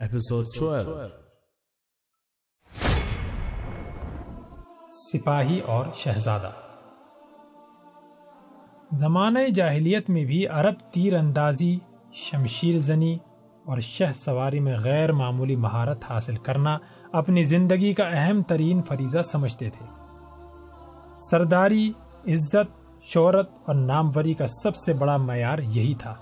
Episode 12 سپاہی اور شہزادہ۔ زمانہ جاہلیت میں بھی عرب تیر اندازی، شمشیر زنی اور شہ سواری میں غیر معمولی مہارت حاصل کرنا اپنی زندگی کا اہم ترین فریضہ سمجھتے تھے۔ سرداری، عزت، شہرت اور ناموری کا سب سے بڑا معیار یہی تھا۔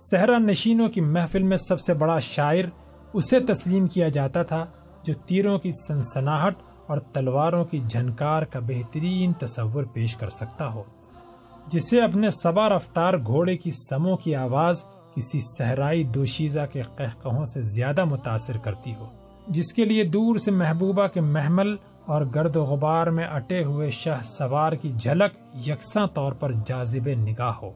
صحرا نشینوں کی محفل میں سب سے بڑا شاعر اسے تسلیم کیا جاتا تھا جو تیروں کی سنسناہٹ اور تلواروں کی جھنکار کا بہترین تصور پیش کر سکتا ہو، جسے اپنے سبا رفتار گھوڑے کی سموں کی آواز کسی صحرائی دوشیزہ کے قہقہوں سے زیادہ متاثر کرتی ہو، جس کے لیے دور سے محبوبہ کے محمل اور گرد و غبار میں اٹے ہوئے شاہ سوار کی جھلک یکساں طور پر جاذب نگاہ ہو۔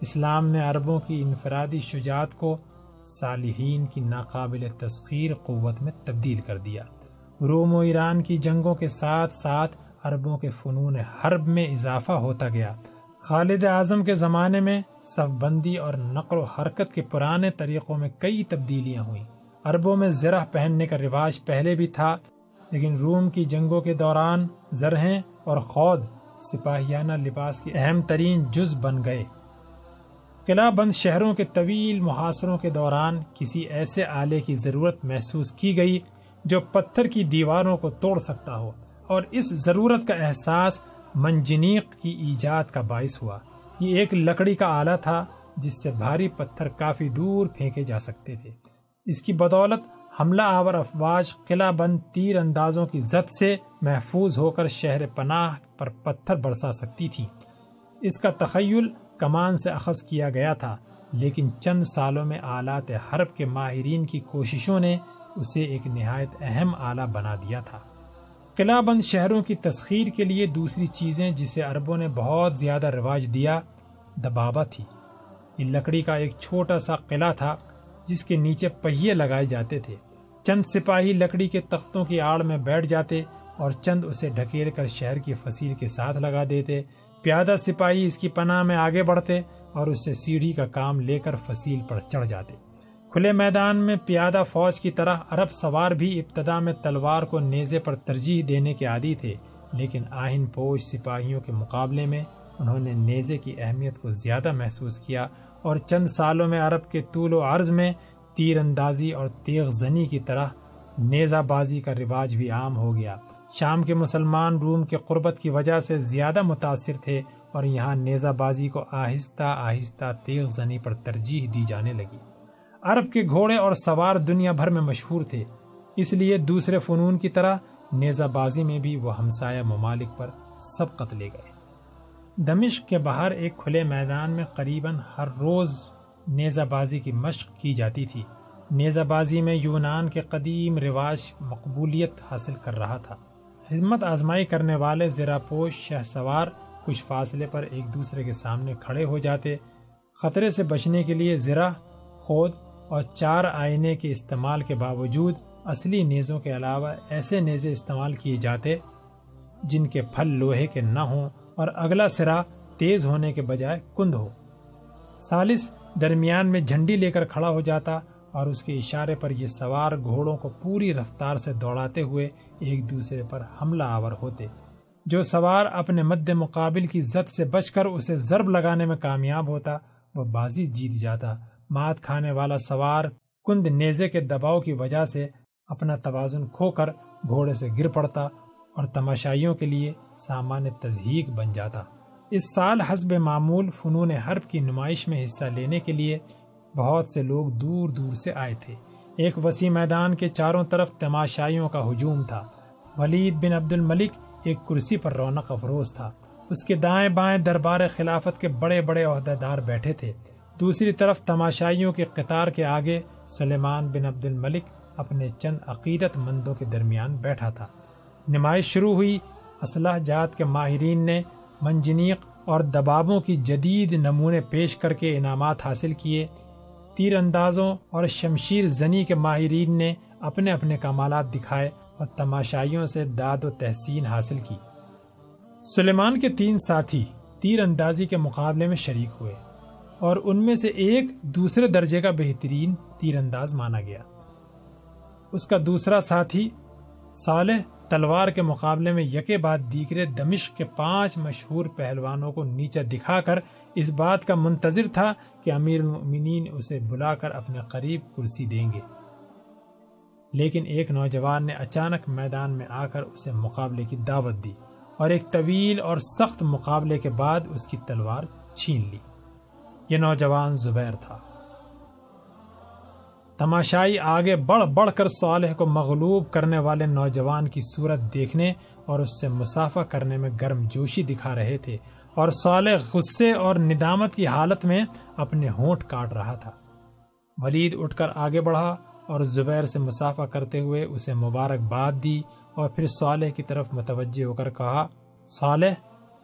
اسلام نے عربوں کی انفرادی شجاعت کو صالحین کی ناقابل تسخیر قوت میں تبدیل کر دیا۔ روم و ایران کی جنگوں کے ساتھ ساتھ عربوں کے فنون حرب میں اضافہ ہوتا گیا۔ خالد اعظم کے زمانے میں صف بندی اور نقل و حرکت کے پرانے طریقوں میں کئی تبدیلیاں ہوئیں۔ عربوں میں زرہ پہننے کا رواج پہلے بھی تھا، لیکن روم کی جنگوں کے دوران زرہیں اور خود سپاہیانہ لباس کی اہم ترین جز بن گئے۔ قلعہ بند شہروں کے طویل محاصروں کے دوران کسی ایسے آلے کی ضرورت محسوس کی گئی جو پتھر کی دیواروں کو توڑ سکتا ہو اور اس ضرورت کا احساس منجنیق کی ایجاد کا باعث ہوا۔ یہ ایک لکڑی کا آلہ تھا جس سے بھاری پتھر کافی دور پھینکے جا سکتے تھے۔ اس کی بدولت حملہ آور افواج قلعہ بند تیر اندازوں کی زد سے محفوظ ہو کر شہر پناہ پر پتھر برسا سکتی تھی۔ اس کا تخیل کمان سے اخذ کیا گیا تھا، لیکن چند سالوں میں آلات حرب کے ماہرین کی کوششوں نے اسے ایک نہایت اہم آلہ بنا دیا تھا۔ قلعہ بند شہروں کی تسخیر کے لیے دوسری چیزیں جسے عربوں نے بہت زیادہ رواج دیا، دبابہ تھی۔ یہ لکڑی کا ایک چھوٹا سا قلعہ تھا جس کے نیچے پہیے لگائے جاتے تھے۔ چند سپاہی لکڑی کے تختوں کی آڑ میں بیٹھ جاتے اور چند اسے ڈھکیل کر شہر کی فصیل کے ساتھ لگا دیتے پیادہ سپاہی اس کی پناہ میں آگے بڑھتے اور اس سے سیڑھی کا کام لے کر فصیل پر چڑھ جاتے۔ کھلے میدان میں پیادہ فوج کی طرح عرب سوار بھی ابتدا میں تلوار کو نیزے پر ترجیح دینے کے عادی تھے، لیکن آہن پوش سپاہیوں کے مقابلے میں انہوں نے نیزے کی اہمیت کو زیادہ محسوس کیا اور چند سالوں میں عرب کے طول و عرض میں تیر اندازی اور تیغ زنی کی طرح نیزہ بازی کا رواج بھی عام ہو گیا۔ شام کے مسلمان روم کے قربت کی وجہ سے زیادہ متاثر تھے اور یہاں نیزہ بازی کو آہستہ آہستہ تیغ زنی پر ترجیح دی جانے لگی۔ عرب کے گھوڑے اور سوار دنیا بھر میں مشہور تھے۔ اس لیے دوسرے فنون کی طرح نیزہ بازی میں بھی وہ ہمسایہ ممالک پر سبقت لے گئے۔ دمشق کے باہر ایک کھلے میدان میں قریباً ہر روز نیزہ بازی کی مشق کی جاتی تھی۔ نیزہ بازی میں یونان کے قدیم رواج مقبولیت حاصل کر رہا تھا۔ ہمت آزمائی کرنے والے زیرا پوش شہ سوار کچھ فاصلے پر ایک دوسرے کے سامنے کھڑے ہو جاتے۔ خطرے سے بچنے کے لیے زرا خود اور چار آئینے کے استعمال کے باوجود اصلی نیزوں کے علاوہ ایسے نیزے استعمال کیے جاتے جن کے پھل لوہے کے نہ ہوں اور اگلا سرا تیز ہونے کے بجائے کند ہو۔ سالس درمیان میں جھنڈی لے کر کھڑا ہو جاتا اور اس کے اشارے پر یہ سوار گھوڑوں کو پوری رفتار سے دوڑاتے ہوئے ایک دوسرے پر حملہ آور ہوتے۔ جو سوار اپنے مد مقابل کی زد سے بچ کر اسے ضرب لگانے میں کامیاب ہوتا، وہ بازی جیت جاتا۔ مات کھانے والا سوار کند نیزے کے دباؤ کی وجہ سے اپنا توازن کھو کر گھوڑے سے گر پڑتا اور تماشائیوں کے لیے سامان تزہیق بن جاتا۔ اس سال حسب معمول فنون حرب کی نمائش میں حصہ لینے کے لیے بہت سے لوگ دور دور سے آئے تھے۔ ایک وسیع میدان کے چاروں طرف تماشائیوں کا ہجوم تھا۔ ولید بن عبد الملک ایک کرسی پر رونق افروز تھا۔ اس کے دائیں بائیں دربار خلافت کے بڑے بڑے عہدیدار بیٹھے تھے۔ دوسری طرف تماشائیوں کے قطار کے آگے سلیمان بن عبد الملک اپنے چند عقیدت مندوں کے درمیان بیٹھا تھا۔ نمائش شروع ہوئی۔ اسلحہ جات کے ماہرین نے منجنیق اور دبابوں کی جدید نمونے پیش کر کے انعامات حاصل کیے۔ تیر اندازوں اور شمشیر زنی کے ماہرین نے اپنے اپنے کمالات دکھائے اور تماشائیوں سے داد و تحسین حاصل کی۔ سلیمان کے تین ساتھی تیر اندازی کے مقابلے میں شریک ہوئے اور ان میں سے ایک دوسرے درجے کا بہترین تیر انداز مانا گیا۔ اس کا دوسرا ساتھی صالح تلوار کے مقابلے میں یکے بعد دیگرے دمشق کے پانچ مشہور پہلوانوں کو نیچے دکھا کر اس بات کا منتظر تھا کہ امیر المؤمنین اسے بلا کر اپنے قریب کرسی دیں گے۔ لیکن ایک نوجوان نے اچانک میدان میں آ کر اسے مقابلے کی دعوت دی اور ایک طویل اور سخت مقابلے کے بعد اس کی تلوار چھین لی۔ یہ نوجوان زبیر تھا۔ تماشائی آگے بڑھ بڑھ کر صالح کو مغلوب کرنے والے نوجوان کی صورت دیکھنے اور اس سے مسافہ کرنے میں گرم جوشی دکھا رہے تھے۔ اور صالح غصے اور ندامت کی حالت میں اپنے ہونٹ کاٹ رہا تھا۔ ولید اٹھ کر آگے بڑھا اور زبیر سے مسافہ کرتے ہوئے اسے مبارکباد دی اور پھر صالح کی طرف متوجہ ہو کر کہا، صالح،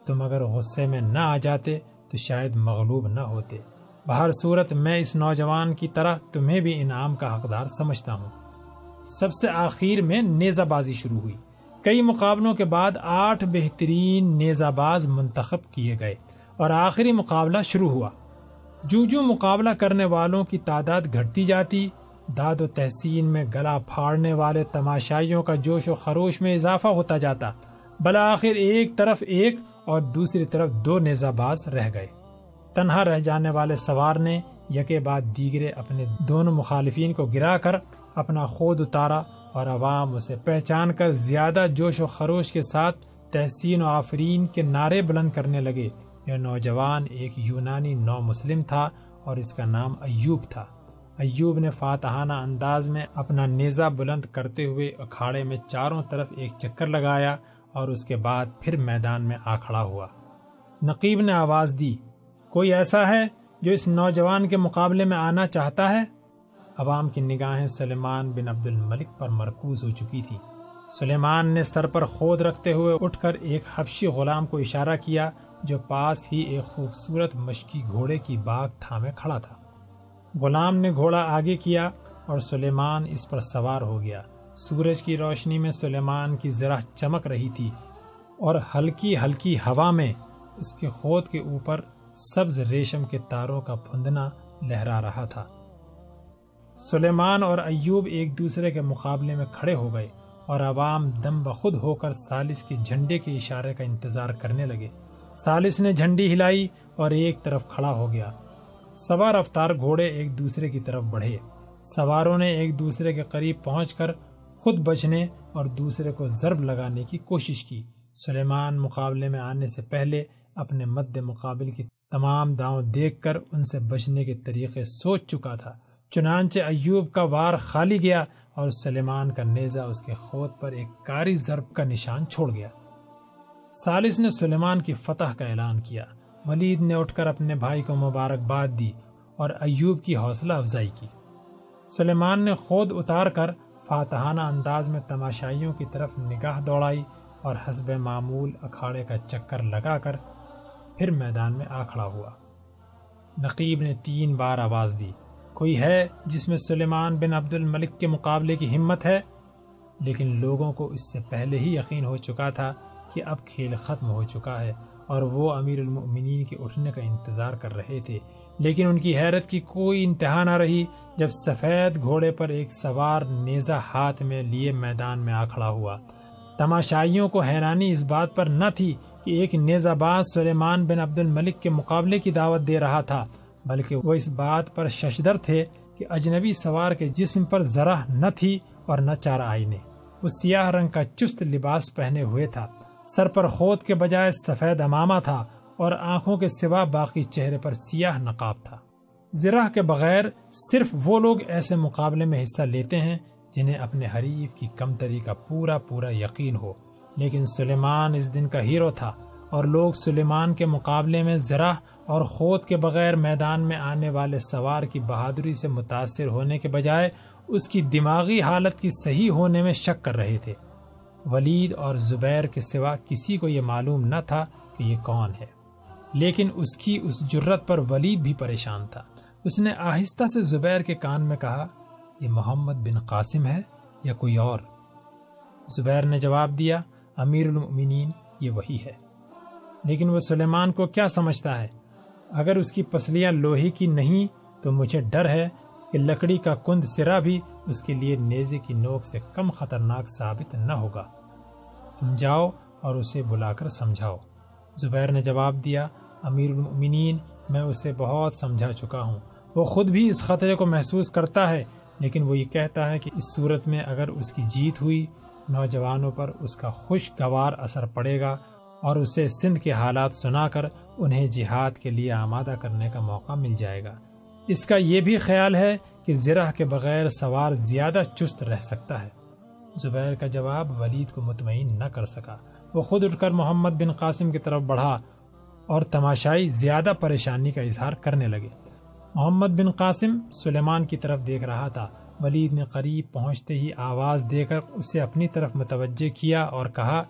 تم اگر غصے میں نہ آ جاتے تو شاید مغلوب نہ ہوتے۔ بہر صورت میں اس نوجوان کی طرح تمہیں بھی انعام کا حقدار سمجھتا ہوں۔ سب سے آخر میں نیزہ بازی شروع ہوئی۔ کئی مقابلوں کے بعد آٹھ بہترین نیزہ باز منتخب کیے گئے اور آخری مقابلہ شروع ہوا۔ جو جو مقابلہ کرنے والوں کی تعداد گھٹتی جاتی، داد و تحسین میں گلا پھاڑنے والے تماشائیوں کا جوش و خروش میں اضافہ ہوتا جاتا۔ بلاخر ایک طرف ایک اور دوسری طرف دو نیزہ باز رہ گئے۔ تنہا رہ جانے والے سوار نے یکے بعد دیگرے اپنے دونوں مخالفین کو گرا کر اپنا خود اتارا۔ اور عوام اسے پہچان کر زیادہ جوش و خروش کے ساتھ تحسین و آفرین کے نعرے بلند کرنے لگے۔ یہ نوجوان ایک یونانی نو مسلم تھا اور اس کا نام ایوب تھا۔ ایوب نے فاتحانہ انداز میں اپنا نیزہ بلند کرتے ہوئے اکھاڑے میں چاروں طرف ایک چکر لگایا اور اس کے بعد پھر میدان میں آ کھڑا ہوا۔ نقیب نے آواز دی، کوئی ایسا ہے جو اس نوجوان کے مقابلے میں آنا چاہتا ہے؟ عوام کی نگاہیں سلیمان بن عبد الملک پر مرکوز ہو چکی تھی سلیمان نے سر پر خود رکھتے ہوئے اٹھ کر ایک حبشی غلام کو اشارہ کیا جو پاس ہی ایک خوبصورت مشکی گھوڑے کی باغ تھامے کھڑا تھا۔ غلام نے گھوڑا آگے کیا اور سلیمان اس پر سوار ہو گیا۔ سورج کی روشنی میں سلیمان کی ذرا چمک رہی تھی اور ہلکی ہلکی ہوا میں اس کے خود کے اوپر سبز ریشم کے تاروں کا پھندنا لہرا رہا تھا۔ سلیمان اور ایوب ایک دوسرے کے مقابلے میں کھڑے ہو گئے اور عوام دم بخود ہو کر سالس کے جھنڈے کے اشارے کا انتظار کرنے لگے۔ سالس نے جھنڈی ہلائی اور ایک طرف کھڑا ہو گیا۔ سوار افطار گھوڑے ایک دوسرے کی طرف بڑھے۔ سواروں نے ایک دوسرے کے قریب پہنچ کر خود بچنے اور دوسرے کو ضرب لگانے کی کوشش کی۔ سلیمان مقابلے میں آنے سے پہلے اپنے مد مقابل کی تمام داؤں دیکھ کر ان سے بچنے کے طریقے سوچ چکا تھا۔ چنانچہ ایوب کا وار خالی گیا اور سلیمان کا نیزہ اس کے خود پر ایک کاری ضرب کا نشان چھوڑ گیا۔ سالس نے سلیمان کی فتح کا اعلان کیا۔ ولید نے اٹھ کر اپنے بھائی کو مبارکباد دی اور ایوب کی حوصلہ افزائی کی۔ سلیمان نے خود اتار کر فاتحانہ انداز میں تماشائیوں کی طرف نگاہ دوڑائی اور حسب معمول اکھاڑے کا چکر لگا کر پھر میدان میں آ کھڑا ہوا۔ نقیب نے تین بار آواز دی۔ کوئی ہے جس میں سلیمان بن عبد الملک کے مقابلے کی ہمت ہے؟ لیکن لوگوں کو اس سے پہلے ہی یقین ہو چکا تھا کہ اب کھیل ختم ہو چکا ہے اور وہ امیر المؤمنین کے اٹھنے کا انتظار کر رہے تھے۔ لیکن ان کی حیرت کی کوئی انتہا نہ رہی جب سفید گھوڑے پر ایک سوار نیزہ ہاتھ میں لیے میدان میں آ کھڑا ہوا۔ تماشائیوں کو حیرانی اس بات پر نہ تھی کہ ایک نیزہ باز سلیمان بن عبد الملک کے مقابلے کی دعوت دے رہا تھا۔ بلکہ وہ اس بات پر ششدر تھے کہ اجنبی سوار کے جسم پر ذرا نہ تھی اور نہ چارہ آئینے۔ وہ سیاہ رنگ کا چست لباس پہنے ہوئے تھا۔ سر پر خود کے بجائے سفید امامہ تھا اور آنکھوں کے سوا باقی چہرے پر سیاہ نقاب تھا۔ زرہ کے بغیر صرف وہ لوگ ایسے مقابلے میں حصہ لیتے ہیں جنہیں اپنے حریف کی کمتری کا پورا پورا یقین ہو۔ لیکن سلیمان اس دن کا ہیرو تھا اور لوگ سلیمان کے مقابلے میں ذرا اور خود کے بغیر میدان میں آنے والے سوار کی بہادری سے متاثر ہونے کے بجائے اس کی دماغی حالت کی صحیح ہونے میں شک کر رہے تھے۔ ولید اور زبیر کے سوا کسی کو یہ معلوم نہ تھا کہ یہ کون ہے۔ لیکن اس کی اس جرت پر ولید بھی پریشان تھا۔ اس نے آہستہ سے زبیر کے کان میں کہا، یہ محمد بن قاسم ہے یا کوئی اور؟ زبیر نے جواب دیا، امیر المؤمنین، یہ وہی ہے۔ لیکن وہ سلیمان کو کیا سمجھتا ہے؟ اگر اس کی پسلیاں لوہی کی نہیں تو مجھے ڈر ہے کہ لکڑی کا کند سرا بھی اس کے لیے نیزے کی نوک سے کم خطرناک ثابت نہ ہوگا۔ تم جاؤ اور اسے بلا کر سمجھاؤ۔ زبیر نے جواب دیا، امیر المؤمنین، میں اسے بہت سمجھا چکا ہوں۔ وہ خود بھی اس خطرے کو محسوس کرتا ہے، لیکن وہ یہ کہتا ہے کہ اس صورت میں اگر اس کی جیت ہوئی، نوجوانوں پر اس کا خوشگوار اثر پڑے گا۔ اور اسے سندھ کے حالات سنا کر انہیں جہاد کے لیے آمادہ کرنے کا موقع مل جائے گا۔ اس کا یہ بھی خیال ہے کہ زرہ کے بغیر سوار زیادہ چست رہ سکتا ہے۔ زبیر کا جواب ولید کو مطمئن نہ کر سکا۔ وہ خود اٹھ کر محمد بن قاسم کی طرف بڑھا اور تماشائی زیادہ پریشانی کا اظہار کرنے لگے۔ محمد بن قاسم سلیمان کی طرف دیکھ رہا تھا۔ ولید نے قریب پہنچتے ہی آواز دے کر اسے اپنی طرف متوجہ کیا اور کہا،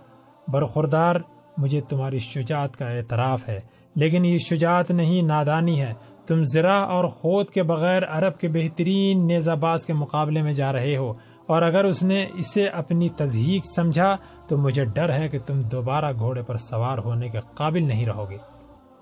برخوردار مجھے تمہاری شجاعت کا اعتراف ہے، لیکن یہ شجاعت نہیں، نادانی ہے۔ تم ذرا اور خود کے بغیر عرب کے بہترین نیزہ باز کے مقابلے میں جا رہے ہو۔ اور اگر اس نے اسے اپنی تزہیق سمجھا، تو مجھے ڈر ہے کہ تم دوبارہ گھوڑے پر سوار ہونے کے قابل نہیں رہو گے۔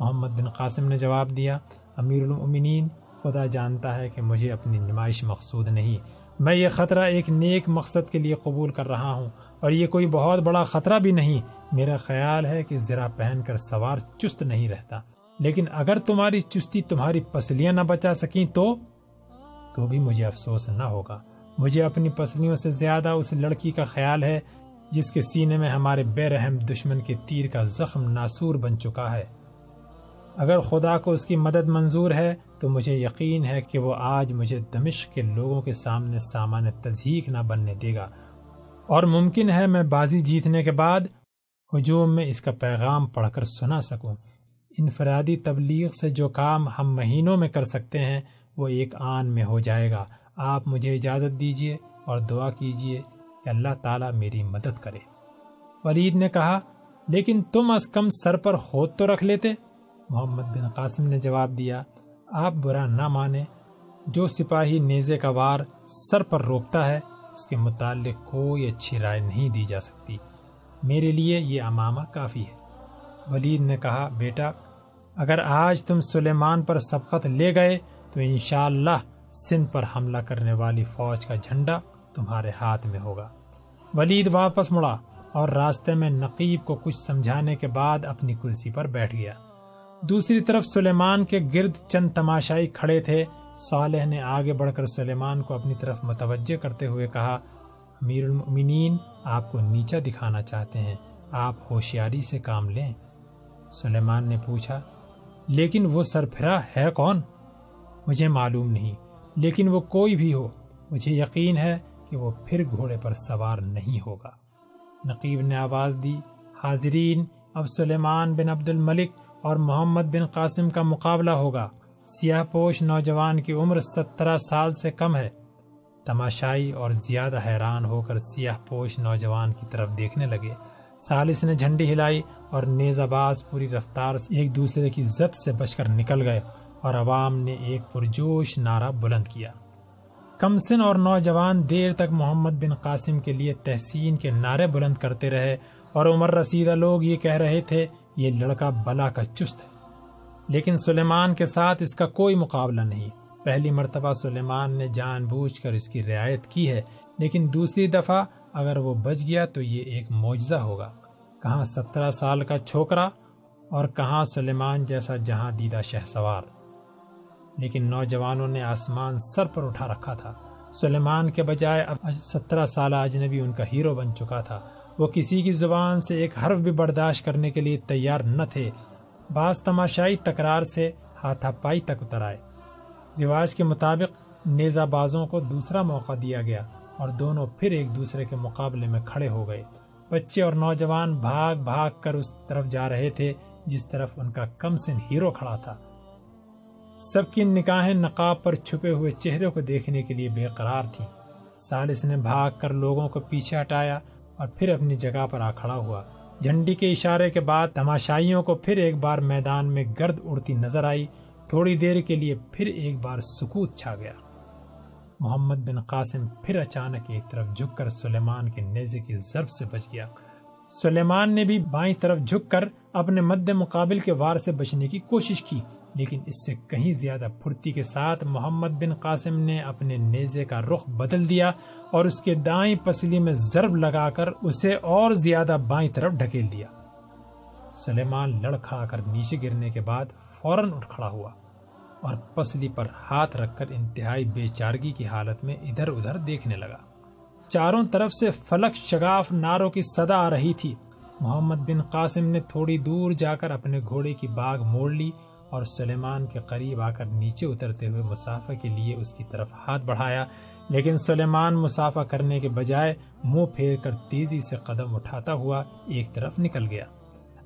محمد بن قاسم نے جواب دیا، امیر المؤمنین، خدا جانتا ہے کہ مجھے اپنی نمائش مقصود نہیں۔ میں یہ خطرہ ایک نیک مقصد کے لیے قبول کر رہا ہوں۔ اور یہ کوئی بہت بڑا خطرہ بھی نہیں۔ میرا خیال ہے کہ ذرا پہن کر سوار چست نہیں رہتا۔ لیکن اگر تمہاری چستی تمہاری پسلیاں نہ بچا سکیں تو تو بھی مجھے افسوس نہ ہوگا۔ مجھے اپنی پسلیوں سے زیادہ اس لڑکی کا خیال ہے جس کے سینے میں ہمارے بے رحم دشمن کے تیر کا زخم ناسور بن چکا ہے۔ اگر خدا کو اس کی مدد منظور ہے، تو مجھے یقین ہے کہ وہ آج مجھے دمشق کے لوگوں کے سامنے سامان تزہیق نہ بننے دے گا۔ اور ممکن ہے میں بازی جیتنے کے بعد ہجوم میں اس کا پیغام پڑھ کر سنا سکوں۔ انفرادی تبلیغ سے جو کام ہم مہینوں میں کر سکتے ہیں، وہ ایک آن میں ہو جائے گا۔ آپ مجھے اجازت دیجیے اور دعا کیجیے کہ اللہ تعالیٰ میری مدد کرے۔ ولید نے کہا، لیکن تم از کم سر پر خود تو رکھ لیتے؟ محمد بن قاسم نے جواب دیا، آپ برا نہ مانیں۔ جو سپاہی نیزے کا وار سر پر روکتا ہے اس کے متعلق کوئی اچھی رائے نہیں دی جا سکتی۔ میرے لیے یہ امامہ کافی ہے۔ ولید نے کہا، بیٹا، اگر آج تم سلیمان پر سبقت لے گئے تو انشاءاللہ سندھ پر حملہ کرنے والی فوج کا جھنڈا تمہارے ہاتھ میں ہوگا۔ ولید واپس مڑا اور راستے میں نقیب کو کچھ سمجھانے کے بعد اپنی کرسی پر بیٹھ گیا۔ دوسری طرف سلیمان کے گرد چند تماشائی کھڑے تھے۔ صالح نے آگے بڑھ کر سلیمان کو اپنی طرف متوجہ کرتے ہوئے کہا، امیر المؤمنین، آپ کو نیچا دکھانا چاہتے ہیں، آپ ہوشیاری سے کام لیں. سلیمان نے پوچھا، لیکن وہ سرفرا ہے کون؟ مجھے معلوم نہیں، لیکن وہ کوئی بھی ہو، مجھے یقین ہے کہ وہ پھر گھوڑے پر سوار نہیں ہوگا. نقیب نے آواز دی، حاضرین، اب سلیمان بن عبد الملک اور محمد بن قاسم کا مقابلہ ہوگا۔ سیاہ پوش نوجوان کی عمر سترہ سال سے کم ہے۔ تماشائی اور زیادہ حیران ہو کر سیاہ پوش نوجوان کی طرف دیکھنے لگے۔ سالس نے جھنڈی ہلائی اور نیز باز پوری رفتار سے ایک دوسرے کی زد سے بچ کر نکل گئے اور عوام نے ایک پرجوش نعرہ بلند کیا۔ کمسن اور نوجوان دیر تک محمد بن قاسم کے لیے تحسین کے نعرے بلند کرتے رہے اور عمر رسیدہ لوگ یہ کہہ رہے تھے، یہ لڑکا بلا کا چست ہے۔ لیکن سلیمان کے ساتھ اس کا کوئی مقابلہ نہیں۔ پہلی مرتبہ سلیمان نے جان بوجھ کر اس کی رعایت کی ہے، لیکن دوسری دفعہ اگر وہ بچ گیا تو یہ ایک معجزہ ہوگا۔ کہاں سترہ سال کا چھوکرا اور کہاں سلیمان جیسا جہاں دیدہ شہ سوار لیکن نوجوانوں نے آسمان سر پر اٹھا رکھا تھا۔ سلیمان کے بجائے اب سترہ سالہ اجنبی ان کا ہیرو بن چکا تھا۔ وہ کسی کی زبان سے ایک حرف بھی برداشت کرنے کے لیے تیار نہ تھے۔ بعض تماشائی تکرار سے ہاتھا پائی تک اتر آئے۔ رواج کے مطابق نیزہ بازوں کو دوسرا موقع دیا گیا اور دونوں پھر ایک دوسرے کے مقابلے میں کھڑے ہو گئے۔ بچے اور نوجوان بھاگ بھاگ کر اس طرف جا رہے تھے، جس طرف ان کا کم سن ہیرو کھڑا تھا۔ سب کی نکاحیں نقاب پر چھپے ہوئے چہرے کو دیکھنے کے لیے بے قرار تھیں۔ سالس نے بھاگ کر لوگوں کو پیچھے ہٹایا اور پھر اپنی جگہ پر آ کھڑا ہوا۔ جھنڈی کے اشارے کے بعد تماشائیوں کو پھر ایک بار میدان میں گرد اڑتی نظر آئی۔ تھوڑی دیر کے لیے پھر ایک بار سکوت چھا گیا۔ محمد بن قاسم پھر اچانک ایک طرف جھک کر سلیمان کے نیزے کی ضرب سے بچ گیا۔ سلیمان نے بھی بائیں طرف جھک کر اپنے مد مقابل کے وار سے بچنے کی کوشش کی۔ لیکن اس سے کہیں زیادہ پھرتی کے ساتھ محمد بن قاسم نے اپنے نیزے کا رخ بدل دیا اور اس کے دائیں پسلی میں ضرب لگا کر اسے اور زیادہ بائیں طرف ڈھکیل دیا۔ سلیمان لڑکھا کر نیچے گرنے کے بعد فوراً اٹھ کھڑا ہوا اور پسلی پر ہاتھ رکھ کر انتہائی بے چارگی کی حالت میں ادھر ادھر دیکھنے لگا۔ چاروں طرف سے فلک شگاف ناروں کی صدا آ رہی تھی۔ محمد بن قاسم نے تھوڑی دور جا کر اپنے گھوڑے کی باغ موڑ لی۔ اور سلیمان کے قریب آ کر نیچے اترتے ہوئے مسافہ کے لیے اس کی طرف ہاتھ بڑھایا۔ لیکن سلیمان مسافہ کرنے کے بجائے منہ پھیر کر تیزی سے قدم اٹھاتا ہوا ایک طرف نکل گیا۔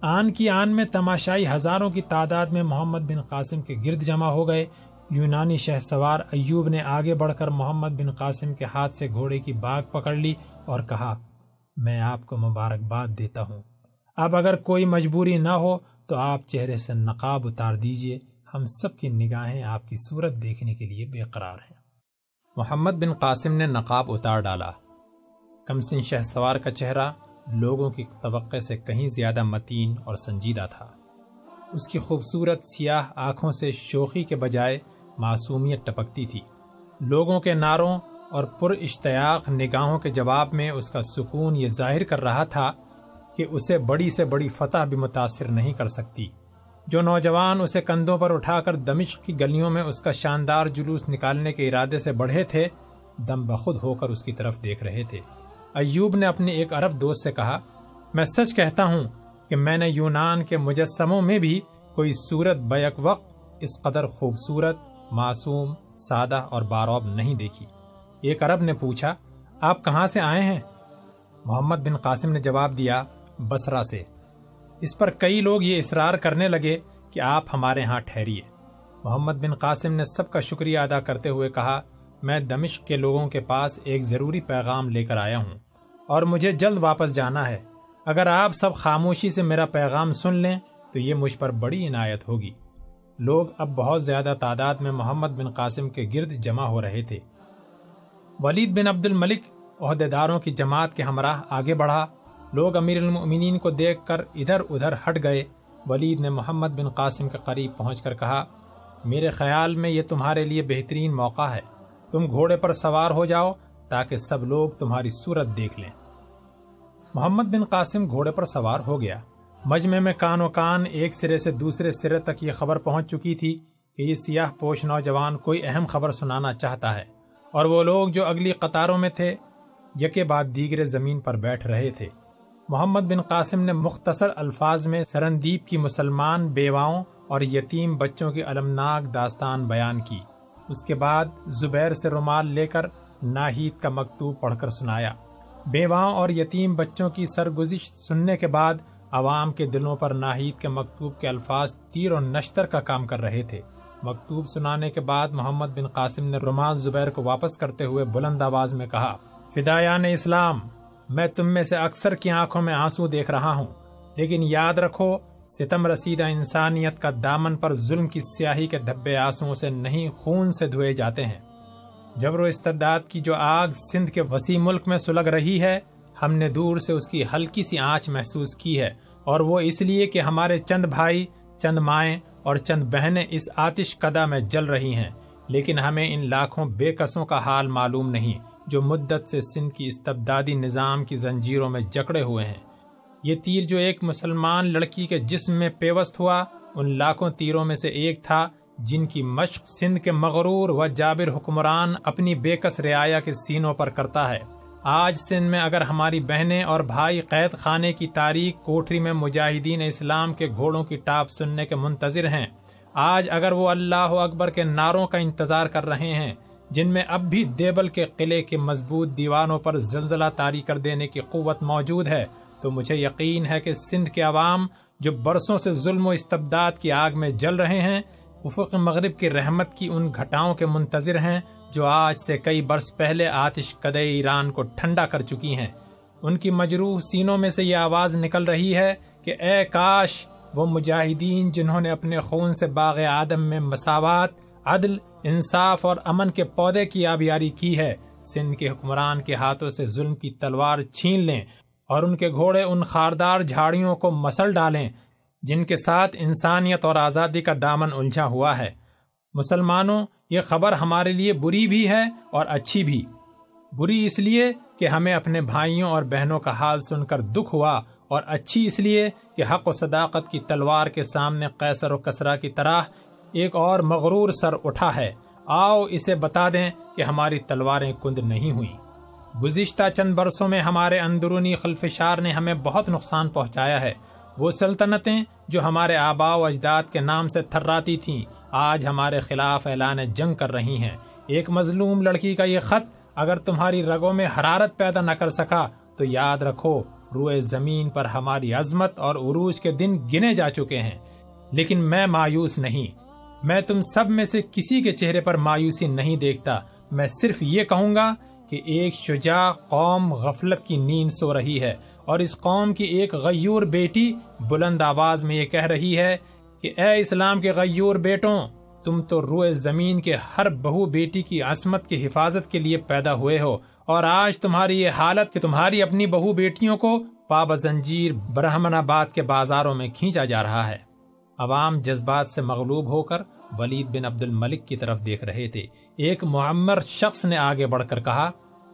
آن کی آن میں تماشائی ہزاروں کی تعداد میں محمد بن قاسم کے گرد جمع ہو گئے۔ یونانی شہ سوار ایوب نے آگے بڑھ کر محمد بن قاسم کے ہاتھ سے گھوڑے کی باغ پکڑ لی اور کہا، میں آپ کو مبارکباد دیتا ہوں۔ اب اگر کوئی مجبوری نہ ہو تو آپ چہرے سے نقاب اتار دیجیے، ہم سب کی نگاہیں آپ کی صورت دیکھنے کے لیے بے قرار ہیں۔ محمد بن قاسم نے نقاب اتار ڈالا۔ کمسن شہ سوار کا چہرہ لوگوں کی توقع سے کہیں زیادہ متین اور سنجیدہ تھا۔ اس کی خوبصورت سیاہ آنکھوں سے شوخی کے بجائے معصومیت ٹپکتی تھی۔ لوگوں کے ناروں اور پر اشتیاق نگاہوں کے جواب میں اس کا سکون یہ ظاہر کر رہا تھا کہ اسے بڑی سے بڑی فتح بھی متاثر نہیں کر سکتی۔ جو نوجوان اسے کندھوں پر اٹھا کر دمشق کی گلیوں میں اس کا شاندار جلوس نکالنے کے ارادے سے بڑھے تھے، دم بخود ہو کر اس کی طرف دیکھ رہے تھے۔ ایوب نے اپنے ایک عرب دوست سے کہا، میں سچ کہتا ہوں کہ میں نے یونان کے مجسموں میں بھی کوئی صورت بیک وقت اس قدر خوبصورت، معصوم، سادہ اور باروب نہیں دیکھی۔ ایک عرب نے پوچھا، آپ کہاں سے آئے ہیں؟ محمد بن قاسم نے جواب دیا بسرا سے۔ اس پر کئی لوگ یہ اصرار کرنے لگے کہ آپ ہمارے ہاں ٹھہریے۔ محمد بن قاسم نے سب کا شکریہ ادا کرتے ہوئے کہا، میں دمشق کے لوگوں کے پاس ایک ضروری پیغام لے کر آیا ہوں اور مجھے جلد واپس جانا ہے۔ اگر آپ سب خاموشی سے میرا پیغام سن لیں تو یہ مجھ پر بڑی عنایت ہوگی۔ لوگ اب بہت زیادہ تعداد میں محمد بن قاسم کے گرد جمع ہو رہے تھے۔ ولید بن عبد الملک عہدیداروں کی جماعت کے ہمراہ آگے بڑھا۔ لوگ امیر المؤمنین کو دیکھ کر ادھر ادھر ہٹ گئے۔ ولید نے محمد بن قاسم کے قریب پہنچ کر کہا، میرے خیال میں یہ تمہارے لیے بہترین موقع ہے۔ تم گھوڑے پر سوار ہو جاؤ تاکہ سب لوگ تمہاری صورت دیکھ لیں۔ محمد بن قاسم گھوڑے پر سوار ہو گیا۔ مجمع میں کان و کان ایک سرے سے دوسرے سرے تک یہ خبر پہنچ چکی تھی کہ یہ سیاہ پوش نوجوان کوئی اہم خبر سنانا چاہتا ہے۔ اور وہ لوگ جو اگلی قطاروں میں تھے، یکے بعد دیگرے زمین پر بیٹھ رہے تھے۔ محمد بن قاسم نے مختصر الفاظ میں سرندیپ کی مسلمان بیواؤں اور یتیم بچوں کی المناک داستان بیان کی۔ اس کے بعد زبیر سے رومال لے کر ناہید کا مکتوب پڑھ کر سنایا۔ بیواؤں اور یتیم بچوں کی سرگزشت سننے کے بعد عوام کے دلوں پر ناہید کے مکتوب کے الفاظ تیر و نشتر کا کام کر رہے تھے۔ مکتوب سنانے کے بعد محمد بن قاسم نے رومال زبیر کو واپس کرتے ہوئے بلند آواز میں کہا، فدایان اسلام! میں تم میں سے اکثر کی آنکھوں میں آنسو دیکھ رہا ہوں۔ لیکن یاد رکھو، ستم رسیدہ انسانیت کا دامن پر ظلم کی سیاہی کے دھبے آنسو سے نہیں، خون سے دھوئے جاتے ہیں۔ جبر و استداد کی جو آگ سندھ کے وسیع ملک میں سلگ رہی ہے، ہم نے دور سے اس کی ہلکی سی آنچ محسوس کی ہے۔ اور وہ اس لیے کہ ہمارے چند بھائی، چند مائیں اور چند بہنیں اس آتش قدا میں جل رہی ہیں۔ لیکن ہمیں ان لاکھوں بے قصوں کا حال معلوم نہیں۔ جو مدت سے سندھ کی استبدادی نظام کی زنجیروں میں جکڑے ہوئے ہیں۔ یہ تیر جو ایک مسلمان لڑکی کے جسم میں پیوست ہوا، ان لاکھوں تیروں میں سے ایک تھا جن کی مشق سندھ کے مغرور و جابر حکمران اپنی بے کس رعایا کے سینوں پر کرتا ہے۔ آج سندھ میں اگر ہماری بہنیں اور بھائی قید خانے کی تاریخ کوٹری میں مجاہدین اسلام کے گھوڑوں کی ٹاپ سننے کے منتظر ہیں، آج اگر وہ اللہ اکبر کے نعروں کا انتظار کر رہے ہیں جن میں اب بھی دیبل کے قلعے کے مضبوط دیوانوں پر زلزلہ تاری کر دینے کی قوت موجود ہے، تو مجھے یقین ہے کہ سندھ کے عوام جو برسوں سے ظلم و استبداد کی آگ میں جل رہے ہیں، افق مغرب کی رحمت کی ان گھٹاؤں کے منتظر ہیں جو آج سے کئی برس پہلے آتش قدع ایران کو ٹھنڈا کر چکی ہیں۔ ان کی مجروح سینوں میں سے یہ آواز نکل رہی ہے کہ اے کاش، وہ مجاہدین جنہوں نے اپنے خون سے باغ آدم میں مساوات، عدل انصاف اور امن کے پودے کی آبیاری کی ہے۔ سندھ کے حکمران کے ہاتھوں سے ظلم کی تلوار چھین لیں اور ان کے گھوڑے ان خاردار جھاڑیوں کو مسل ڈالیں، جن کے ساتھ انسانیت اور آزادی کا دامن الجھا ہوا ہے۔ مسلمانوں، یہ خبر ہمارے لیے بری بھی ہے اور اچھی بھی۔ بری اس لیے کہ ہمیں اپنے بھائیوں اور بہنوں کا حال سن کر دکھ ہوا اور اچھی اس لیے کہ حق و صداقت کی تلوار کے سامنے قیصر و کسرا کی طرح ایک اور مغرور سر اٹھا ہے۔ آؤ اسے بتا دیں کہ ہماری تلواریں کند نہیں ہوئیں۔ گزشتہ چند برسوں میں ہمارے اندرونی خلفشار نے ہمیں بہت نقصان پہنچایا ہے۔ وہ سلطنتیں جو ہمارے آبا و اجداد کے نام سے تھراتی تھیں، آج ہمارے خلاف اعلان جنگ کر رہی ہیں۔ ایک مظلوم لڑکی کا یہ خط اگر تمہاری رگوں میں حرارت پیدا نہ کر سکا، تو یاد رکھو، روئے زمین پر ہماری عظمت اور عروج کے دن گنے جا چکے ہیں۔ لیکن میں مایوس نہیں۔ میں تم سب میں سے کسی کے چہرے پر مایوسی نہیں دیکھتا۔ میں صرف یہ کہوں گا کہ ایک شجاع قوم غفلت کی نیند سو رہی ہے اور اس قوم کی ایک غیور بیٹی بلند آواز میں یہ کہہ رہی ہے کہ اے اسلام کے غیور بیٹوں، تم تو روئے زمین کے ہر بہو بیٹی کی عصمت کی حفاظت کے لیے پیدا ہوئے ہو اور آج تمہاری یہ حالت کہ تمہاری اپنی بہو بیٹیوں کو پاب زنجیر برہمن آباد کے بازاروں میں کھینچا جا رہا ہے۔ عوام جذبات سے مغلوب ہو کر ولید بن عبد الملک کی طرف دیکھ رہے تھے۔ ایک معمر شخص نے آگے بڑھ کر کہا،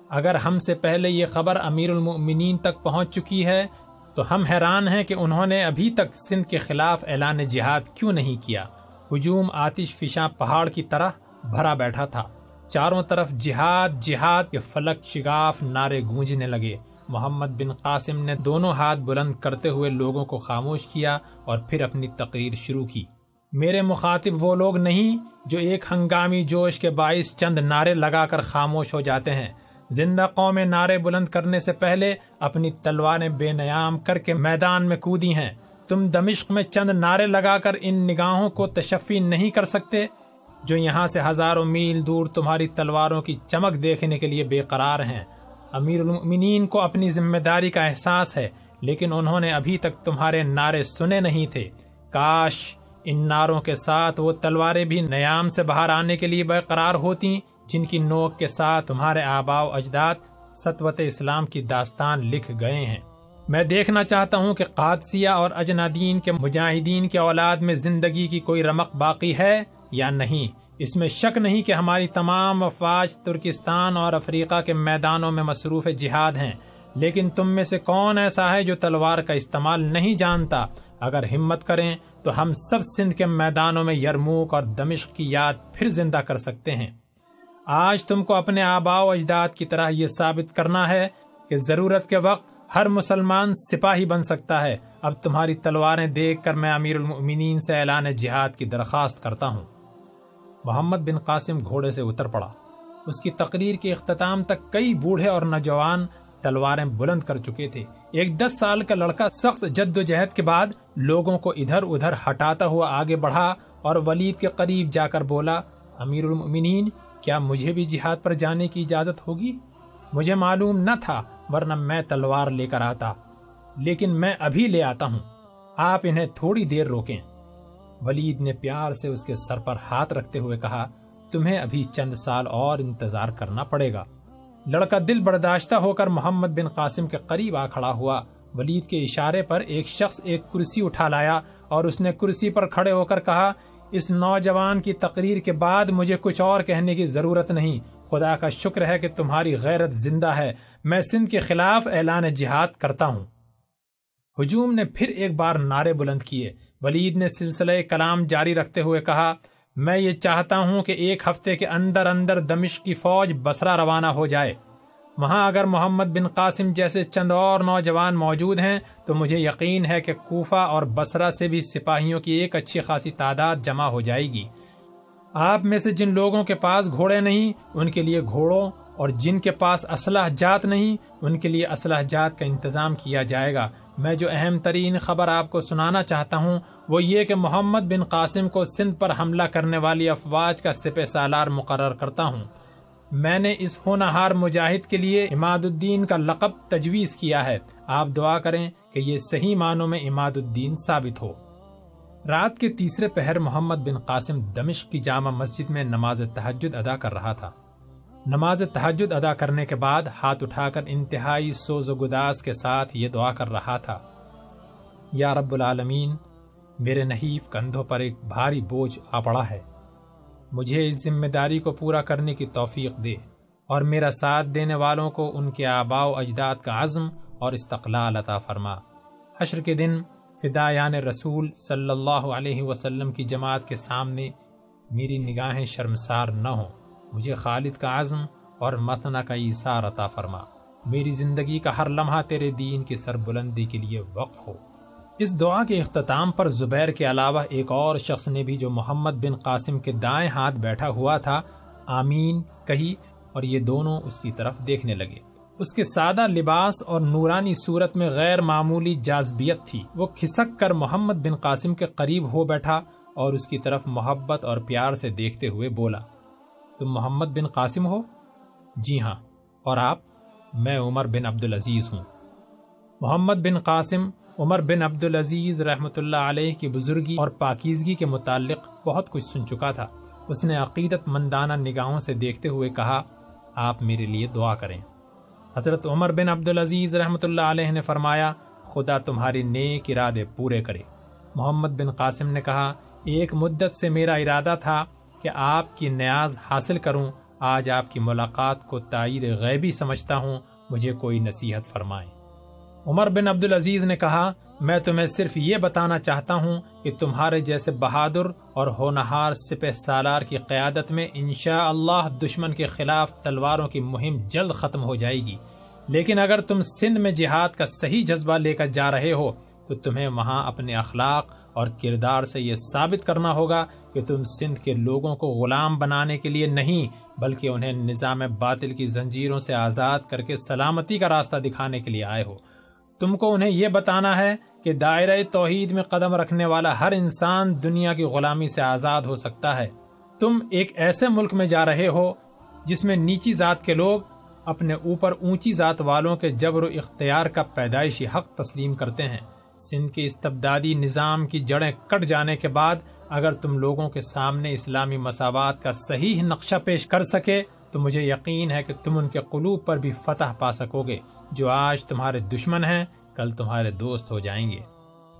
اگر ہم سے پہلے یہ خبر امیر المؤمنین تک پہنچ چکی ہے، تو ہم حیران ہیں کہ انہوں نے ابھی تک سندھ کے خلاف اعلان جہاد کیوں نہیں کیا۔ ہجوم آتش فشاں پہاڑ کی طرح بھرا بیٹھا تھا۔ چاروں طرف جہاد جہاد کے فلک شگاف نعرے گونجنے لگے۔ محمد بن قاسم نے دونوں ہاتھ بلند کرتے ہوئے لوگوں کو خاموش کیا اور پھر اپنی تقریر شروع کی۔ میرے مخاطب وہ لوگ نہیں جو ایک ہنگامی جوش کے باعث چند نعرے لگا کر خاموش ہو جاتے ہیں۔ زندہ قوم نعرے بلند کرنے سے پہلے اپنی تلواریں بے نیام کر کے میدان میں کودی ہیں۔ تم دمشق میں چند نعرے لگا کر ان نگاہوں کو تشفی نہیں کر سکتے جو یہاں سے ہزاروں میل دور تمہاری تلواروں کی چمک دیکھنے کے لیے بے قرار ہیں۔ امیر المؤمنین کو اپنی ذمہ داری کا احساس ہے، لیکن انہوں نے ابھی تک تمہارے نعرے سنے نہیں تھے۔ کاش ان ناروں کے ساتھ وہ تلواریں بھی نیام سے باہر آنے کے لیے برقرار ہوتی جن کی نوک کے ساتھ تمہارے آبا و اجداد ستوت اسلام کی داستان لکھ گئے ہیں۔ میں دیکھنا چاہتا ہوں کہ قادسیہ اور اجنادین کے مجاہدین کے اولاد میں زندگی کی کوئی رمق باقی ہے یا نہیں۔ اس میں شک نہیں کہ ہماری تمام افواج ترکستان اور افریقہ کے میدانوں میں مصروف جہاد ہیں، لیکن تم میں سے کون ایسا ہے جو تلوار کا استعمال نہیں جانتا؟ اگر ہمت کریں تو ہم سب سندھ کے میدانوں میں یرموک اور دمشق کی یاد پھر زندہ کر سکتے ہیں۔ آج تم کو اپنے آبا و اجداد کی طرح یہ ثابت کرنا ہے کہ ضرورت کے وقت ہر مسلمان سپاہی بن سکتا ہے۔ اب تمہاری تلواریں دیکھ کر میں امیر المؤمنین سے اعلان جہاد کی درخواست کرتا ہوں۔ محمد بن قاسم گھوڑے سے اتر پڑا۔ اس کی تقریر کے اختتام تک کئی بوڑھے اور نوجوان تلواریں بلند کر چکے تھے۔ ایک دس سال کا لڑکا سخت جد و جہد کے بعد لوگوں کو ادھر ادھر ہٹاتا ہوا آگے بڑھا اور ولید کے قریب جا کر بولا، امیر المؤمنین، کیا مجھے بھی جہاد پر جانے کی اجازت ہوگی؟ مجھے معلوم نہ تھا، ورنہ میں تلوار لے کر آتا۔ لیکن میں ابھی لے آتا ہوں۔ آپ انہیں تھوڑی دیر روکیں ولید نے پیار سے اس کے سر پر ہاتھ رکھتے ہوئے کہا، تمہیں ابھی چند سال اور انتظار کرنا پڑے گا۔ لڑکا دل برداشتہ ہو کر محمد بن قاسم کے قریب آ کھڑا ہوا۔ ولید کے اشارے پر ایک شخص ایک کرسی اٹھا لایا اور اس نے کرسی پر کھڑے ہو کر کہا، اس نوجوان کی تقریر کے بعد مجھے کچھ اور کہنے کی ضرورت نہیں۔ خدا کا شکر ہے کہ تمہاری غیرت زندہ ہے۔ میں سندھ کے خلاف اعلان جہاد کرتا ہوں۔ ہجوم نے پھر ایک بار نعرے بلند کیے۔ ولید نے سلسلہ کلام جاری رکھتے ہوئے کہا میں یہ چاہتا ہوں کہ ایک ہفتے کے اندر اندر دمشق کی فوج بسرا روانہ ہو جائے۔ وہاں اگر محمد بن قاسم جیسے چند اور نوجوان موجود ہیں، تو مجھے یقین ہے کہ کوفہ اور بسرا سے بھی سپاہیوں کی ایک اچھی خاصی تعداد جمع ہو جائے گی۔ آپ میں سے جن لوگوں کے پاس گھوڑے نہیں، ان کے لیے گھوڑوں، اور جن کے پاس اسلحہ جات نہیں، ان کے لیے اسلحہ جات کا انتظام کیا جائے گا۔ میں جو اہم ترین خبر آپ کو سنانا چاہتا ہوں، وہ یہ کہ محمد بن قاسم کو سندھ پر حملہ کرنے والی افواج کا سپہ سالار مقرر کرتا ہوں۔ میں نے اس ہونہار مجاہد کے لیے اماد الدین کا لقب تجویز کیا ہے۔ آپ دعا کریں کہ یہ صحیح معنوں میں اماد الدین ثابت ہو۔ رات کے تیسرے پہر محمد بن قاسم دمشق کی جامع مسجد میں نماز تحجد ادا کر رہا تھا۔ نماز تحجد ادا کرنے کے بعد ہاتھ اٹھا کر انتہائی سوز و گداس کے ساتھ یہ دعا کر رہا تھا۔ یا رب العالمین، میرے نحیف کندھوں پر ایک بھاری بوجھ آ پڑا ہے۔ مجھے اس ذمہ داری کو پورا کرنے کی توفیق دے اور میرا ساتھ دینے والوں کو ان کے آباء و اجداد کا عزم اور استقلال عطا فرما۔ حشر کے دن فدایان رسول صلی اللہ علیہ وسلم کی جماعت کے سامنے میری نگاہیں شرمسار نہ ہوں۔ مجھے خالد کا عزم اور متنا کا ایثار عطا فرما۔ میری زندگی کا ہر لمحہ تیرے دین کی سربلندی کے لیے وقف ہو۔ اس دعا کے اختتام پر زبیر کے علاوہ ایک اور شخص نے بھی جو محمد بن قاسم کے دائیں ہاتھ بیٹھا ہوا تھا، آمین کہی اور یہ دونوں اس کی طرف دیکھنے لگے۔ اس کے سادہ لباس اور نورانی صورت میں غیر معمولی جازبیت تھی۔ وہ کھسک کر محمد بن قاسم کے قریب ہو بیٹھا اور اس کی طرف محبت اور پیار سے دیکھتے ہوئے بولا۔ تم محمد بن قاسم ہو؟ جی ہاں اور آپ؟ میں عمر بن عبدالعزیز ہوں۔ محمد بن قاسم، عمر بن عبدالعزیز رحمۃ اللہ علیہ کی بزرگی اور پاکیزگی کے متعلق بہت کچھ سن چکا تھا۔ اس نے عقیدت مندانہ نگاہوں سے دیکھتے ہوئے کہا، آپ میرے لیے دعا کریں۔ حضرت عمر بن عبدالعزیز رحمۃ اللہ علیہ نے فرمایا، خدا تمہاری نیک ارادے پورے کرے۔ محمد بن قاسم نے کہا، ایک مدت سے میرا ارادہ تھا کہ آپ کی نیاز حاصل کروں، آج آپ کی ملاقات کو تائید غیبی سمجھتا ہوں، مجھے کوئی نصیحت فرمائیں۔ عمر بن عبدالعزیز نے کہا، میں تمہیں صرف یہ بتانا چاہتا ہوں کہ تمہارے جیسے بہادر اور ہونہار سپہ سالار کی قیادت میں انشاء اللہ دشمن کے خلاف تلواروں کی مہم جلد ختم ہو جائے گی۔ لیکن اگر تم سندھ میں جہاد کا صحیح جذبہ لے کر جا رہے ہو، تو تمہیں وہاں اپنے اخلاق اور کردار سے یہ ثابت کرنا ہوگا کہ تم سندھ کے لوگوں کو غلام بنانے کے لیے نہیں، بلکہ انہیں نظام باطل کی زنجیروں سے آزاد کر کے سلامتی کا راستہ دکھانے کے لیے آئے ہو۔ تم کو انہیں یہ بتانا ہے کہ دائرہ توحید میں قدم رکھنے والا ہر انسان دنیا کی غلامی سے آزاد ہو سکتا ہے۔ تم ایک ایسے ملک میں جا رہے ہو جس میں نیچی ذات کے لوگ اپنے اوپر اونچی ذات والوں کے جبر و اختیار کا پیدائشی حق تسلیم کرتے ہیں۔ سندھ کے استبدادی نظام کی جڑیں کٹ جانے کے بعد اگر تم لوگوں کے سامنے اسلامی مساوات کا صحیح نقشہ پیش کر سکے، تو مجھے یقین ہے کہ تم ان کے قلوب پر بھی فتح پا سکو گے۔ جو آج تمہارے دشمن ہیں، کل تمہارے دوست ہو جائیں گے۔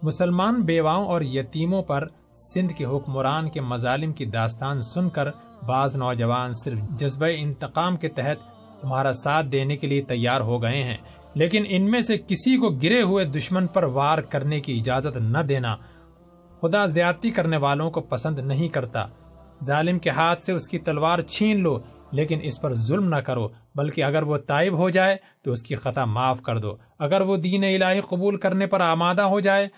مسلمان بیواؤں اور یتیموں پر سندھ کے حکمران کے مظالم کی داستان سن کر بعض نوجوان صرف جذبہ انتقام کے تحت تمہارا ساتھ دینے کے لیے تیار ہو گئے ہیں، لیکن ان میں سے کسی کو گرے ہوئے دشمن پر وار کرنے کی اجازت نہ دینا خدا زیادتی کرنے والوں کو پسند نہیں کرتا۔ ظالم کے ہاتھ سے اس کی تلوار چھین لو، لیکن اس پر ظلم نہ کرو، بلکہ اگر وہ تائب ہو جائے تو اس کی خطا معاف کر دو۔ اگر وہ دین الہی قبول کرنے پر آمادہ ہو جائے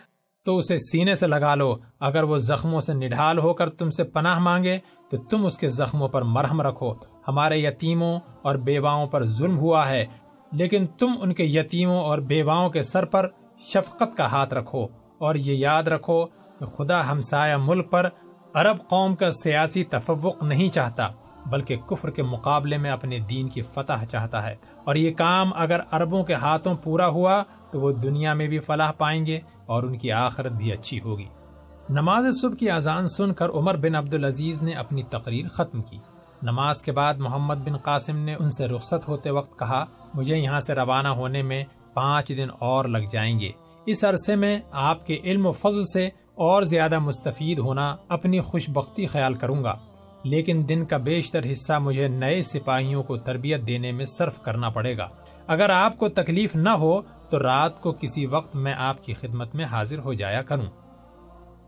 تو اسے سینے سے لگا لو۔ اگر وہ زخموں سے نڈھال ہو کر تم سے پناہ مانگے تو تم اس کے زخموں پر مرہم رکھو۔ ہمارے یتیموں اور بیواؤں پر ظلم ہوا ہے، لیکن تم ان کے یتیموں اور بیواؤں کے سر پر شفقت کا ہاتھ رکھو۔ اور یہ یاد رکھو کہ خدا ہمسایہ ملک پر عرب قوم کا سیاسی تفوق نہیں چاہتا، بلکہ کفر کے مقابلے میں اپنے دین کی فتح چاہتا ہے۔ اور یہ کام اگر عربوں کے ہاتھوں پورا ہوا، تو وہ دنیا میں بھی فلاح پائیں گے اور ان کی آخرت بھی اچھی ہوگی۔ نماز صبح کی اذان سن کر عمر بن عبدالعزیز نے اپنی تقریر ختم کی۔ نماز کے بعد محمد بن قاسم نے ان سے رخصت ہوتے وقت کہا، مجھے یہاں سے روانہ ہونے میں پانچ دن اور لگ جائیں گے۔ اس عرصے میں آپ کے علم و فضل سے اور زیادہ مستفید ہونا اپنی خوش بختی خیال کروں گا، لیکن دن کا بیشتر حصہ مجھے نئے سپاہیوں کو تربیت دینے میں صرف کرنا پڑے گا۔ اگر آپ کو تکلیف نہ ہو، تو رات کو کسی وقت میں آپ کی خدمت میں حاضر ہو جایا کروں۔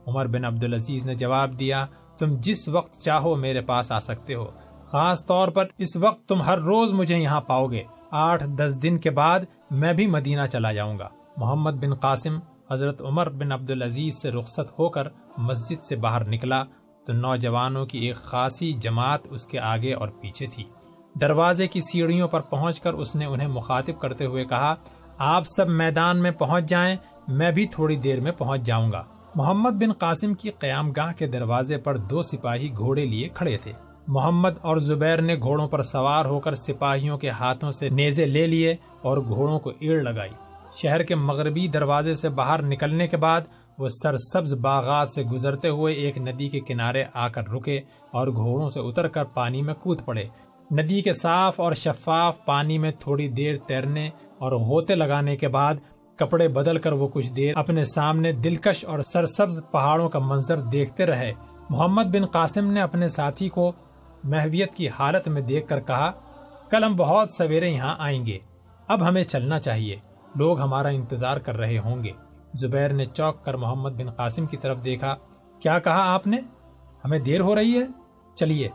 عمر بن عبدالعزیز نے جواب دیا، تم جس وقت چاہو میرے پاس آ سکتے ہو۔ خاص طور پر اس وقت تم ہر روز مجھے یہاں پاؤ گے۔ آٹھ دس دن کے بعد میں بھی مدینہ چلا جاؤں گا۔ محمد بن قاسم حضرت عمر بن عبدالعزیز سے رخصت ہو کر مسجد سے باہر نکلا تو نوجوانوں کی ایک خاصی جماعت اس کے آگے اور پیچھے تھی۔ دروازے کی سیڑھیوں پر پہنچ کر اس نے انہیں مخاطب کرتے ہوئے کہا، آپ سب میدان میں پہنچ جائیں، میں بھی تھوڑی دیر میں پہنچ جاؤں گا۔ محمد بن قاسم کی قیام گاہ کے دروازے پر دو سپاہی گھوڑے لیے کھڑے تھے۔ محمد اور زبیر نے گھوڑوں پر سوار ہو کر سپاہیوں کے ہاتھوں سے نیزے لے لیے اور گھوڑوں کو ایڑ لگائی۔ شہر کے مغربی دروازے سے باہر نکلنے کے بعد وہ سرسبز باغات سے گزرتے ہوئے ایک ندی کے کنارے آ کر رکے اور گھوڑوں سے اتر کر پانی میں کود پڑے۔ ندی کے صاف اور شفاف پانی میں تھوڑی دیر تیرنے اور غوطے لگانے کے بعد کپڑے بدل کر وہ کچھ دیر اپنے سامنے دلکش اور سرسبز پہاڑوں کا منظر دیکھتے رہے۔ محمد بن قاسم نے اپنے ساتھی کو محویت کی حالت میں دیکھ کر کہا، کل ہم بہت سویرے یہاں آئیں گے، اب ہمیں چلنا چاہیے۔ لوگ ہمارا انتظار کر رہے ہوں گے۔ زبیر نے چوک کر محمد بن قاسم کی طرف دیکھا۔ کیا کہا آپ نے؟ ہمیں دیر ہو رہی ہے۔ چلیے۔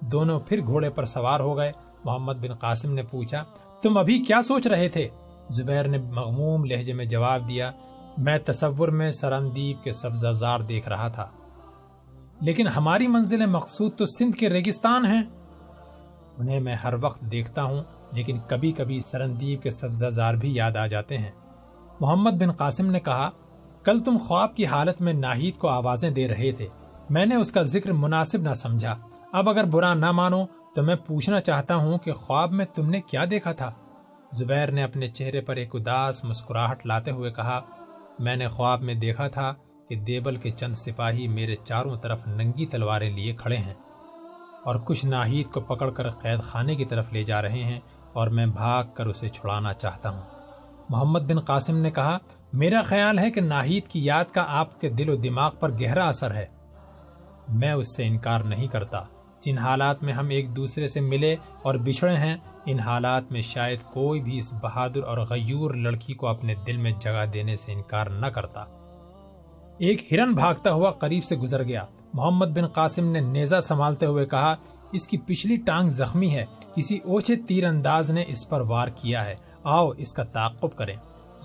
دونوں پھر گھوڑے پر سوار ہو گئے۔ محمد بن قاسم نے پوچھا، تم ابھی کیا سوچ رہے تھے؟ زبیر نے مغموم لہجے میں جواب دیا، میں تصور میں سرندیپ کے سبزہ زار دیکھ رہا تھا۔ لیکن ہماری منزل مقصود تو سندھ کے ریگستان ہیں۔ انہیں میں ہر وقت دیکھتا ہوں۔ لیکن کبھی کبھی سرندیپ کے سبزہ زار بھی یاد آ جاتے ہیں۔ محمد بن قاسم نے کہا، کل تم خواب کی حالت میں ناہید کو آوازیں دے رہے تھے۔ میں نے اس کا ذکر مناسب نہ سمجھا۔ اب اگر برا نہ مانو تو میں پوچھنا چاہتا ہوں کہ خواب میں تم نے کیا دیکھا تھا۔ زبیر نے اپنے چہرے پر ایک اداس مسکراہٹ لاتے ہوئے کہا، میں نے خواب میں دیکھا تھا کہ دیبل کے چند سپاہی میرے چاروں طرف ننگی تلواریں لیے کھڑے ہیں اور کچھ ناہید کو پکڑ کر قید خانے کی طرف لے جا رہے ہیں۔ اور میں بھاگ کر اسے چھڑانا چاہتا ہوں۔ محمد بن قاسم نے کہا، میرا خیال ہے کہ ناہید کی یاد کا آپ کے دل و دماغ پر گہرا اثر ہے۔ میں اس سے انکار نہیں کرتا۔ جن حالات میں ہم ایک دوسرے سے ملے اور بچھڑے ہیں، ان حالات میں شاید کوئی بھی اس بہادر اور غیور لڑکی کو اپنے دل میں جگہ دینے سے انکار نہ کرتا۔ ایک ہرن بھاگتا ہوا قریب سے گزر گیا۔ محمد بن قاسم نے نیزہ سنبھالتے ہوئے کہا اس کی پچھلی ٹانگ زخمی ہے۔ کسی اوچھے تیر انداز نے اس پر وار کیا ہے۔ آؤ اس کا تعقب کریں۔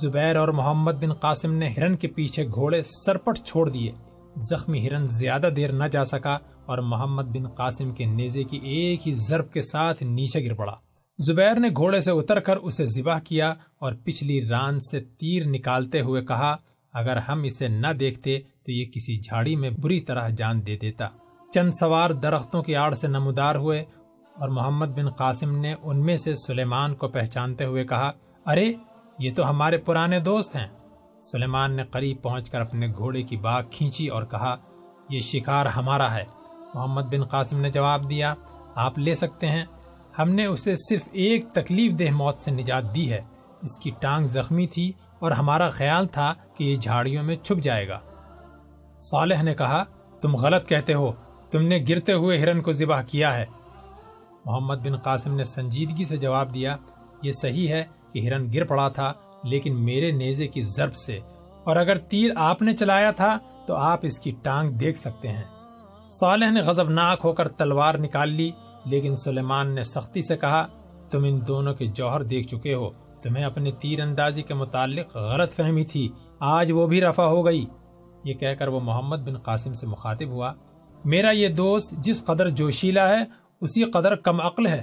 زبیر اور محمد بن قاسم نے ہرن کے پیچھے گھوڑے سرپٹ چھوڑ دیے۔ زخمی ہرن زیادہ دیر نہ جا سکا اور محمد بن قاسم کے نیزے کی ایک ہی ضرب کے ساتھ نیچے گر پڑا۔ زبیر نے گھوڑے سے اتر کر اسے ذبح کیا اور پچھلی ران سے تیر نکالتے ہوئے کہا، اگر ہم اسے نہ دیکھتے تو یہ کسی جھاڑی میں بری طرح جان دے دیتا۔ چند سوار درختوں کی آڑ سے نمودار ہوئے اور محمد بن قاسم نے ان میں سے سلیمان کو پہچانتے ہوئے کہا، ارے، یہ تو ہمارے پرانے دوست ہیں۔ سلیمان نے قریب پہنچ کر اپنے گھوڑے کی باغ کھینچی اور کہا، یہ شکار ہمارا ہے۔ محمد بن قاسم نے جواب دیا، آپ لے سکتے ہیں۔ ہم نے اسے صرف ایک تکلیف دہ موت سے نجات دی ہے۔ اس کی ٹانگ زخمی تھی اور ہمارا خیال تھا کہ یہ جھاڑیوں میں چھپ جائے گا۔ صالح نے کہا، تم غلط کہتے ہو۔ تم نے گرتے ہوئے ہرن کو ذبح کیا ہے۔ محمد بن قاسم نے سنجیدگی سے جواب دیا، یہ صحیح ہے کہ ہرن گر پڑا تھا، لیکن میرے نیزے کی ضرب سے۔ اور اگر تیر آپ نے چلایا تھا، تو آپ اس کی ٹانگ دیکھ سکتے ہیں۔ صالح نے غضبناک ہو کر تلوار نکال لی، لیکن سلیمان نے سختی سے کہا، تم ان دونوں کے جوہر دیکھ چکے ہو۔ تمہیں اپنے تیر اندازی کے متعلق غلط فہمی تھی، آج وہ بھی رفع ہو گئی۔ یہ کہہ کر وہ محمد بن قاسم سے مخاطب ہوا۔ میرا یہ دوست جس قدر جوشیلا ہے، اسی قدر کم عقل ہے۔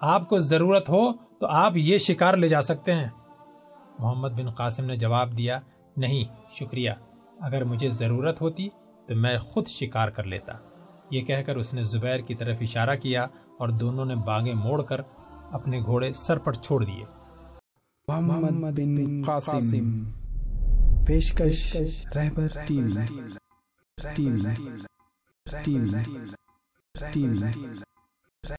آپ کو ضرورت ہو تو آپ یہ شکار لے جا سکتے ہیں۔ محمد بن قاسم نے جواب دیا، نہیں، شکریہ۔ اگر مجھے ضرورت ہوتی تو میں خود شکار کر لیتا۔ یہ کہہ کر اس نے زبیر کی طرف اشارہ کیا اور دونوں نے باغیں موڑ کر اپنے گھوڑے سر پر چھوڑ دیے۔ محمد بن قاسم۔ پیشکش، Rahbar T V. T V T V T V